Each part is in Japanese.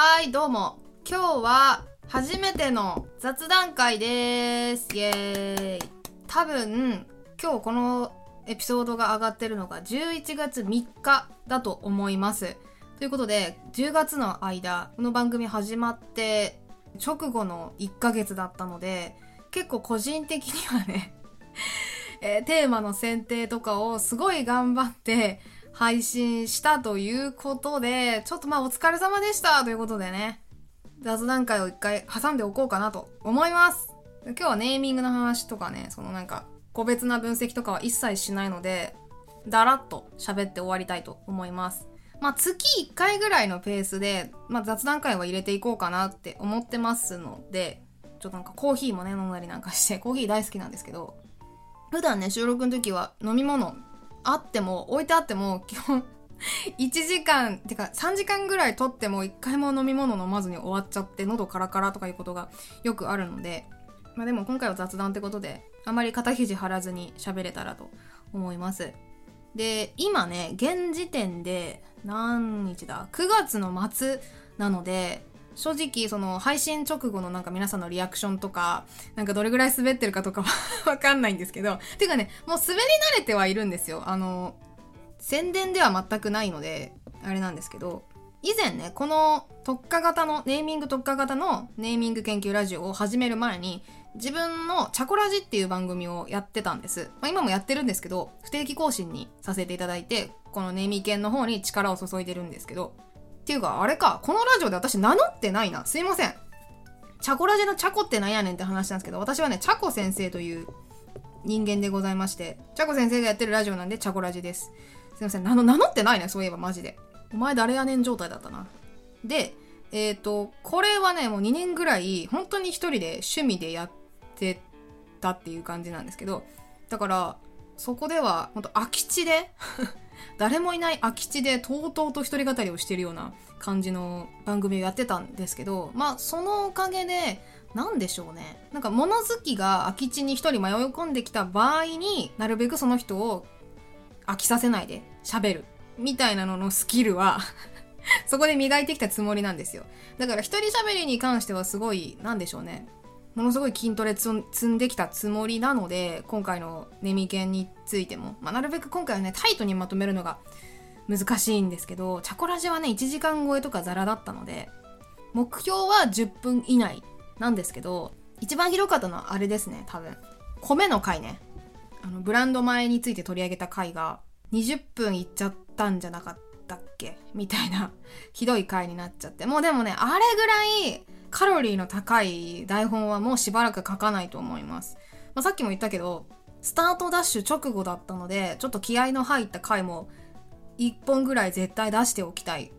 はい、どうも。今日は初めての雑談会です。イエーイ。多分、今日このエピソードが上がってるのが11月3日だと思います。ということで、10月の間、この番組始まって直後の1ヶ月だったので、結構個人的にはね、えーテーマの選定とかをすごい頑張って配信したということで、ちょっとまあお疲れ様でしたということでね、雑談会を一回挟んでおこうかなと思います。今日はネーミングの話とかね、そのなんか個別な分析とかは一切しないので、だらっと喋って終わりたいと思います。まあ月1回ぐらいのペースで、まあ雑談会は入れていこうかなって思ってますので、ちょっとなんかコーヒーもね、飲んだりなんかして、コーヒー大好きなんですけど、普段ね、収録の時は飲み物あっても、置いてあっても、基本、1時間、てか3時間ぐらい撮っても1回も飲み物飲まずに終わっちゃって、喉カラカラとかいうことがよくあるので、まあでも今回は雑談ってことで、あまり肩肘張らずに喋れたらと思います。で、今ね、現時点で、何日だ ?9 月の末なので、正直、その、配信直後のなんか皆さんのリアクションとか、なんかどれぐらい滑ってるかとかは わかんないんですけど、ていうかね、もう滑り慣れてはいるんですよ。あの、宣伝では全くないので、あれなんですけど、以前ね、この特化型の、ネーミング特化型のネーミング研究ラジオを始める前に、自分のチャコラジっていう番組をやってたんです。まあ、今もやってるんですけど、不定期更新にさせていただいて、このネーミー研の方に力を注いでるんですけど、ていうか、あれか、このラジオで私名乗ってないな。すいません。チャコラジのチャコってなんやねんって話なんですけど、私はね、チャコ先生という人間でございまして、チャコ先生がやってるラジオなんで、チャコラジです。すいません。名乗名乗ってないね、そういえばマジで。お前誰やねん状態だったな。で、えっ、と、これはね、もう2年ぐらい、本当に一人で趣味でやってたっていう感じなんですけど、だから、そこでは、本当空き地で、誰もいない空き地でとうとうと一人語りをしてるような感じの番組をやってたんですけど、まあ、そのおかげで、なんでしょうね。なんか物好きが空き地に一人迷い込んできた場合になるべくその人を飽きさせないで喋る。みたいなののスキルは そこで磨いてきたつもりなんですよ。だから一人喋りに関してはすごい、なんでしょうね。ものすごい筋トレ積んできたつもりなので、今回のネミケンについても、まあ、なるべく今回はね、タイトにまとめるのが難しいんですけど、チャコラジはね、1時間超えとかザラだったので、目標は10分以内なんですけど、一番広かったのはあれですね、多分。米の回ね。あの、ブランド米について取り上げた回が、20分いっちゃったんじゃなかったっけ？みたいな、ひどい回になっちゃって。もうでもね、あれぐらい、カロリーの高い台本はもうしばらく書かないと思います。まあ、さっきも言ったけど、スタートダッシュ直後だったので、ちょっと気合の入った回も1本ぐらい絶対出しておきたい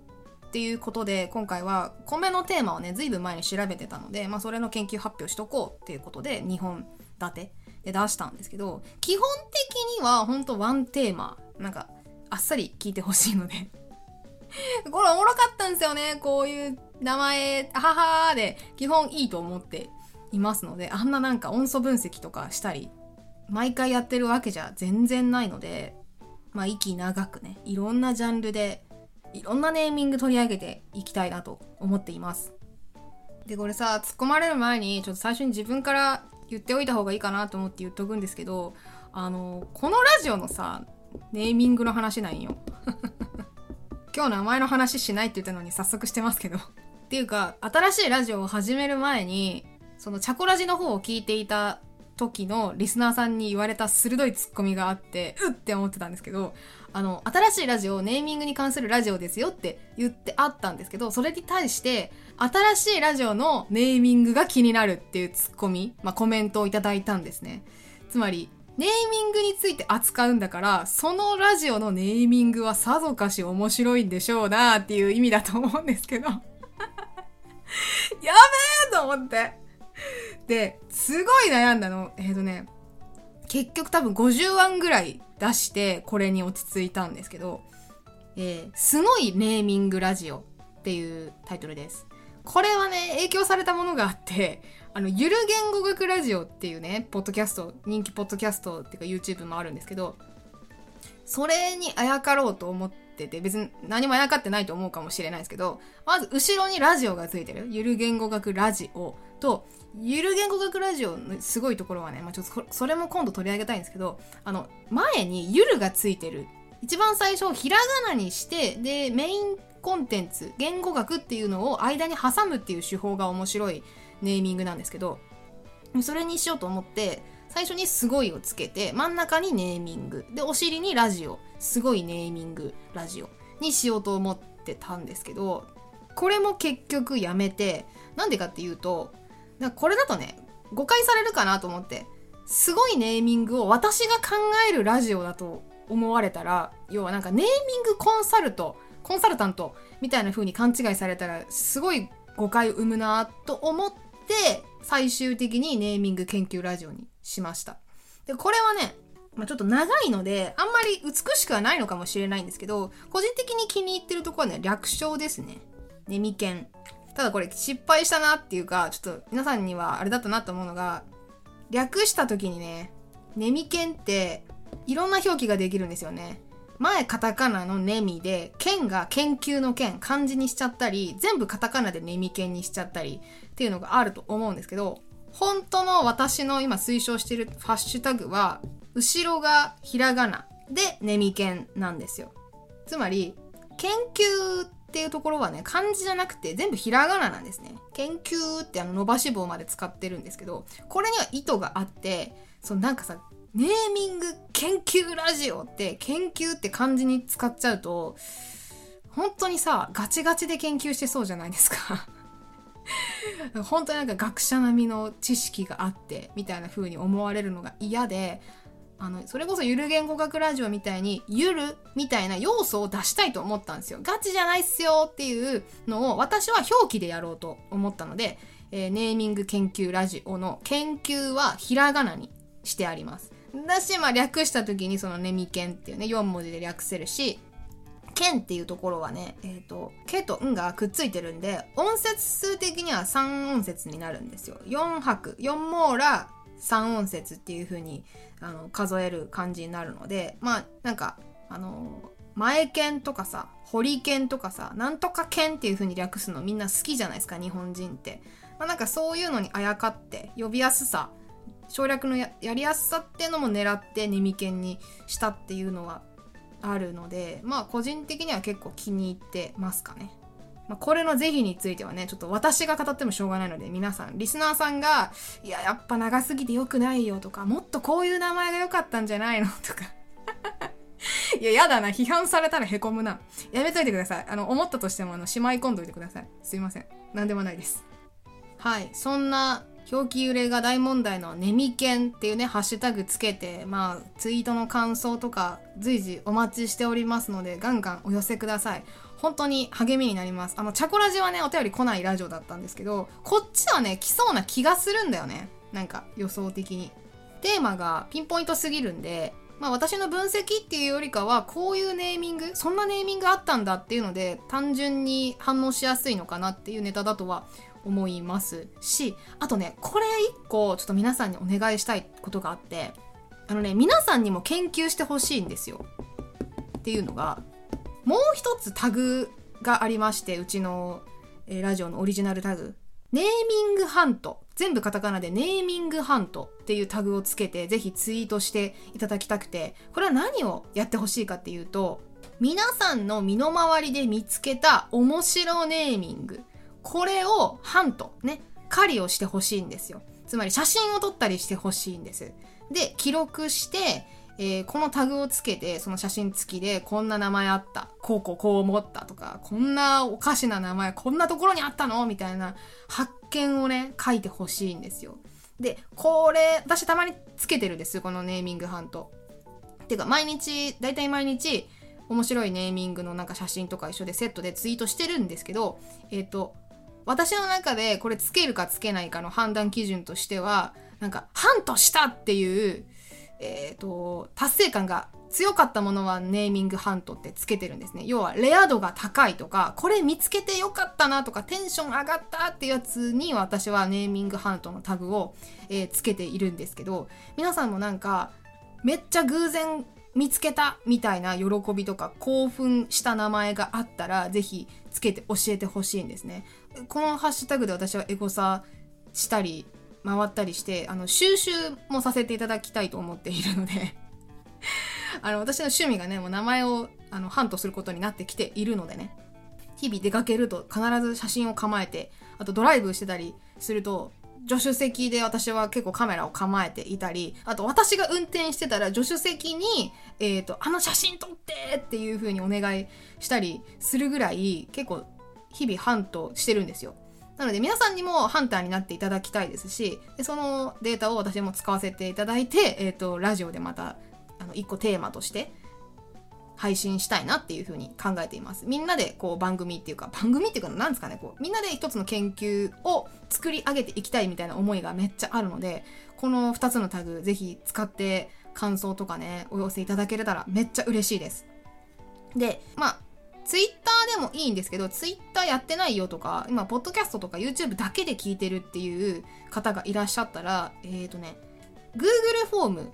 っていうことで、今回は米のテーマをね、ずいぶん前に調べてたので、まあそれの研究発表しとこうっていうことで、2本立てで出したんですけど、基本的にはほんとワンテーマ、なんかあっさり聞いてほしいので これおもろかったんですよね。こういう名前、ははーで、基本いいと思っていますので、あんななんか音素分析とかしたり、毎回やってるわけじゃ全然ないので、まあ息長くね、いろんなジャンルで、いろんなネーミング取り上げていきたいなと思っています。で、これさ、突っ込まれる前に、ちょっと最初に自分から言っておいた方がいいかなと思って言っとくんですけど、あの、このラジオのさ、ネーミングの話なんよ。今日名前の話しないって言ったのに早速してますけど。っていうか、新しいラジオを始める前に、そのチャコラジの方を聞いていた時のリスナーさんに言われた鋭いツッコミがあって、うって思ってたんですけど、あの、新しいラジオ、ネーミングに関するラジオですよって言ってあったんですけど、それに対して、新しいラジオのネーミングが気になるっていうツッコミ、まあコメントをいただいたんですね。つまり、ネーミングについて扱うんだから、そのラジオのネーミングはさぞかし面白いんでしょうなっていう意味だと思うんですけど。やべえと思って。で、すごい悩んだの。えっ、ー、とね、結局多分50案ぐらい出して、これに落ち着いたんですけど、えー、すごいネーミングラジオっていうタイトルです。これはね、影響されたものがあって、あの、ゆる言語学ラジオっていうね、ポッドキャスト、人気ポッドキャストっていうか YouTube もあるんですけど、それにあやかろうと思ってってて、別に何もあやかってないと思うかもしれないですけど、まず後ろにラジオがついてる。ゆる言語学ラジオと、ゆる言語学ラジオのすごいところはね、まあ、ちょっとそれも今度取り上げたいんですけど、あの、前にゆるがついてる。一番最初、ひらがなにして、で、メインコンテンツ、言語学っていうのを間に挟むっていう手法が面白いネーミングなんですけど、それにしようと思って、最初にすごいをつけて、真ん中にネーミング。で、お尻にラジオ。すごいネーミングラジオにしようと思ってたんですけど、これも結局やめて、なんでかっていうと、これだとね、誤解されるかなと思って、すごいネーミングを私が考えるラジオだと思われたら、要はなんかネーミングコンサルト、コンサルタントみたいな風に勘違いされたら、すごい誤解を生むなと思って、最終的にネーミング研究ラジオにしました。で、これはね、まあ、ちょっと長いので、あんまり美しくはないのかもしれないんですけど、個人的に気に入ってるところはね、略称ですね。ネミケン。ただこれ失敗したなっていうか、ちょっと皆さんにはあれだったなと思うのが、略した時にね、ネミケンっていろんな表記ができるんですよね。前カタカナのネミで、剣が研究の剣、漢字にしちゃったり、全部カタカナでネミケンにしちゃったりっていうのがあると思うんですけど、本当の私の今推奨してるファッシュタグは、後ろがひらがなでネミケンなんですよ。つまり、研究っていうところはね、漢字じゃなくて全部ひらがななんですね。研究ってあの伸ばし棒まで使ってるんですけど、これには意図があって、そのなんかさ、ネーミング研究ラジオって研究って漢字に使っちゃうと、本当にさ、ガチガチで研究してそうじゃないですか 本当になんか学者並みの知識があってみたいな風に思われるのが嫌であのそれこそゆる言語学ラジオみたいにゆるみたいな要素を出したいと思ったんですよ。ガチじゃないっすよっていうのを私は表記でやろうと思ったので、えー、ネーミング研究ラジオの研究はひらがなにしてあります。だし、まあ、略した時にそのネミケンっていうね4文字で略せるし剣っていうところはね、えっ、ー、と、けとんがくっついてるんで、音節数的には3音節になるんですよ。4拍、4網羅、3音節っていう風にあに数える感じになるので、まあ、なんか、あの前剣とかさ、堀剣とかさ、なんとか剣っていう風に略すのみんな好きじゃないですか、日本人って。まあ、なんかそういうのにあやかって、呼びやすさ、省略のやりやすさっていうのも狙ってネミ剣にしたっていうのはあるのでまあ個人的には結構気に入ってますかね。まあ、これの是非についてはね、ちょっと私が語ってもしょうがないので、皆さん、リスナーさんが、いや、やっぱ長すぎて良くないよとか、もっとこういう名前が良かったんじゃないのとか。いや、やだな。批判されたら凹むな。やめといてください。あの、思ったとしても、あの、しまい込んどいてください。すいません。なんでもないです。はい。そんな表記揺れが大問題のネミケンっていうね、ハッシュタグつけて、まあ、ツイートの感想とか随時お待ちしておりますので、ガンガンお寄せください。本当に励みになります。あの、チャコラジはね、お便り来ないラジオだったんですけど、こっちはね、来そうな気がするんだよね。なんか、予想的に。テーマがピンポイントすぎるんで、まあ私の分析っていうよりかは、こういうネーミング、そんなネーミングあったんだっていうので、単純に反応しやすいのかなっていうネタだとは思いますしあとねこれ一個ちょっと皆さんにお願いしたいことがあってあのね皆さんにも研究してほしいんですよ。っていうのがもう一つタグがありましてうちの、えー、ラジオのオリジナルタグ。ネーミングハント。全部カタカナでネーミングハントっていうタグをつけてぜひツイートしていただきたくてこれは何をやってほしいかっていうと皆さんの身の回りで見つけた面白ネーミング。これをハント、ね、狩りをしてほしいんですよ。つまり写真を撮ったりしてほしいんです。で、記録して、えー、このタグをつけて、その写真付きで、こんな名前あった。こうこうこう思ったとか、こんなおかしな名前、こんなところにあったの？みたいな発見をね、書いてほしいんですよ。で、これ、私たまにつけてるんです。このネーミングハント。てか、毎日、だいたい毎日、面白いネーミングのなんか写真とか一緒でセットでツイートしてるんですけど、えっ、ー、と、私の中でこれつけるかつけないかの判断基準としては、なんか、ハントしたっていう、え、ー、と、達成感が強かったものはネーミングハントってつけてるんですね。要は、レア度が高いとか、これ見つけてよかったなとか、テンション上がったってやつに私はネーミングハントのタグを、えー、つけているんですけど、皆さんもなんか、めっちゃ偶然見つけたみたいな喜びとか興奮した名前があったらぜひつけて教えてほしいんですね。このハッシュタグで私はエゴサしたり回ったりしてあの収集もさせていただきたいと思っているので あの私の趣味がねもう名前をあのハントすることになってきているのでね日々出かけると必ず写真を構えてあとドライブしてたりすると助手席で私は結構カメラを構えていたり、あと私が運転してたら助手席に、え、ー、と、あの写真撮ってっていう風にお願いしたりするぐらい結構日々ハントしてるんですよ。なので皆さんにもハンターになっていただきたいですし、でそのデータを私も使わせていただいて、えっ、ー、と、ラジオでまた、あの、一個テーマとして配信したいなっていうふうに考えています。みんなでこう番組っていうか、番組っていうか何ですかね、こう、みんなで一つの研究を作り上げていきたいみたいな思いがめっちゃあるので、この2つのタグぜひ使って感想とかね、お寄せいただけれたらめっちゃ嬉しいです。で、まあ、ツイッターでもいいんですけど、ツイッターやってないよとか、今、ポッドキャストとか YouTube だけで聞いてるっていう方がいらっしゃったら、えっ、ー、とね、Google フォーム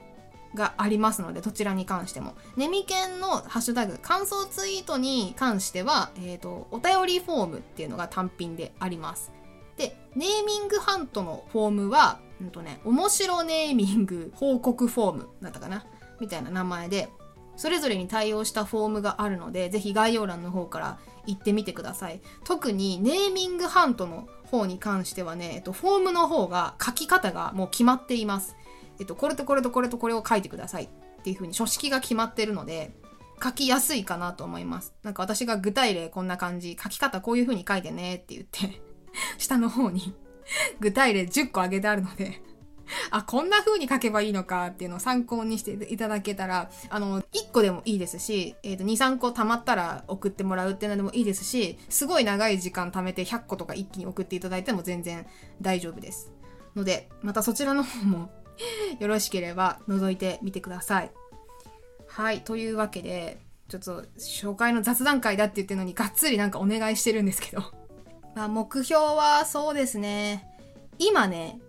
がありますので、どちらに関しても。ネミケンのハッシュタグ、感想ツイートに関しては、えっ、ー、と、お便りフォームっていうのが単品であります。で、ネーミングハントのフォームは、うんとね、面白ネーミング報告フォームだったかなみたいな名前で、それぞれに対応したフォームがあるので、ぜひ概要欄の方から行ってみてください。特にネーミングハントの方に関してはね、えっと、フォームの方が書き方がもう決まっています。えっと、これとこれとこれとこれを書いてくださいっていう風に書式が決まってるので、書きやすいかなと思います。なんか私が具体例こんな感じ、書き方こういう風に書いてねって言って下の方に 具体例10個あげてあるので あ、こんな風に書けばいいのかっていうのを参考にしていただけたら、あの、1個でもいいですし、えっ、ー、と、2、3個貯まったら送ってもらうっていうのでもいいですし、すごい長い時間貯めて100個とか一気に送っていただいても全然大丈夫です。ので、またそちらの方も よろしければ覗いてみてください。はい、というわけで、ちょっと紹介の雑談会だって言ってるのにがっつりなんかお願いしてるんですけど まあ目標はそうですね。今ね、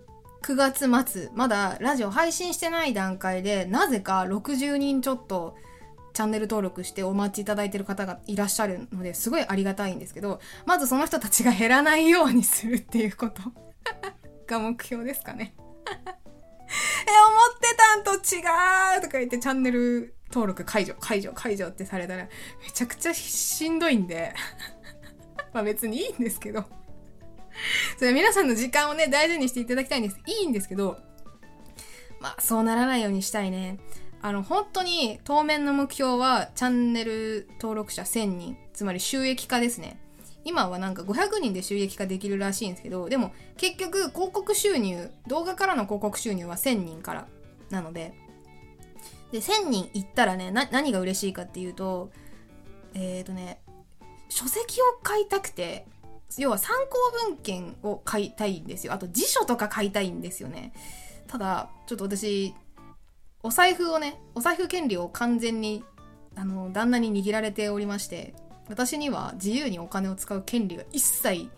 9月末、まだラジオ配信してない段階で、なぜか60人ちょっとチャンネル登録してお待ちいただいてる方がいらっしゃるのですごいありがたいんですけど、まずその人たちが減らないようにするっていうこと。が目標ですかね。え、思ってたんと違うとか言ってチャンネル登録解除、解除、解除ってされたらめちゃくちゃしんどいんで。まあ別にいいんですけど。それ皆さんの時間をね、大事にしていただきたいんです。いいんですけど、まあそうならないようにしたいね。あの、本当に当面の目標はチャンネル登録者1000人、つまり収益化ですね。今はなんか500人で収益化できるらしいんですけど、でも結局広告収入、動画からの広告収入は1000人からなので、で、1000人いったらね、何が嬉しいかっていうと、えっ、ー、とね、書籍を買いたくて、要は参考文献を買いたいんですよ。あと辞書とか買いたいんですよね。ただ、ちょっと私、お財布をね、お財布権利を完全に、あの、旦那に握られておりまして、私には自由にお金を使う権利が一切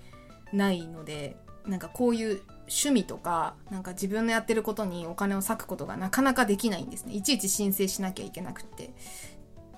ないのでなんかこういう趣味とかなんか自分のやってることにお金を割くことがなかなかできないんですねいちいち申請しなきゃいけなくって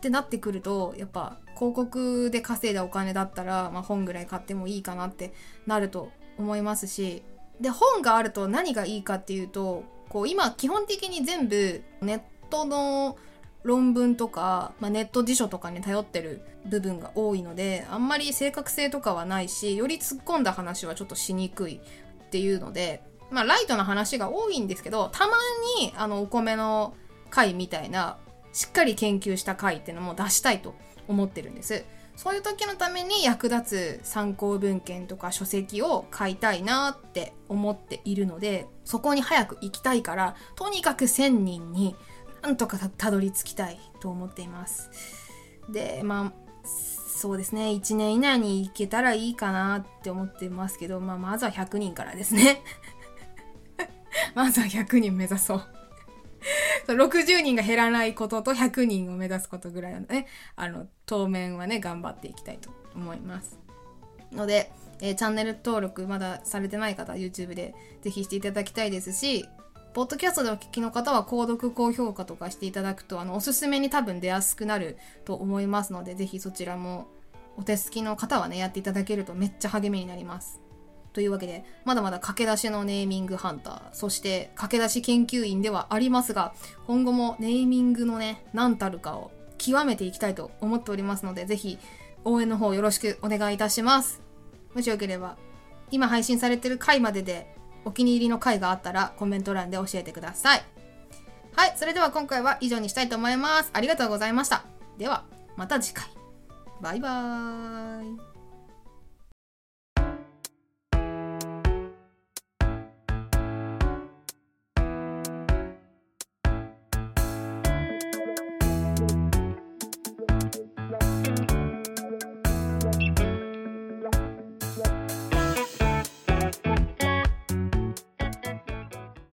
ってなってくるとやっぱ広告で稼いだお金だったら、まあ、本ぐらい買ってもいいかなってなると思いますしで本があると何がいいかっていうとこう今基本的に全部ネットの論文とか、まあ、ネット辞書とかに頼ってる部分が多いのであんまり正確性とかはないしより突っ込んだ話はちょっとしにくいっていうのでまあライトな話が多いんですけどたまにあのお米の回みたいなしっかり研究した回っていうのも出したいと思ってるんです。そういう時のために役立つ参考文献とか書籍を買いたいなって思っているので、そこに早く行きたいから、とにかく1000人になんとかたどり着きたいと思っています。で、まあ、そうですね、1年以内に行けたらいいかなって思ってますけど、まあ、まずは100人からですね。まずは100人目指そう。60人が減らないことと100人を目指すことぐらいのね、あの、当面はね、頑張っていきたいと思います。ので、えー、チャンネル登録まだされてない方 YouTube でぜひしていただきたいですし、ポッドキャストでお聞きの方は購読、高評価とかしていただくと、あの、おすすめに多分出やすくなると思いますので、ぜひそちらもお手すきの方はね、やっていただけるとめっちゃ励みになります。というわけで、まだまだ駆け出しのネーミングハンター、そして駆け出し研究員ではありますが、今後もネーミングのね、何たるかを極めていきたいと思っておりますので、ぜひ応援の方よろしくお願いいたします。もしよければ、今配信されてる回まででお気に入りの回があったらコメント欄で教えてください。はい、それでは今回は以上にしたいと思います。ありがとうございました。では、また次回。バイバーイ。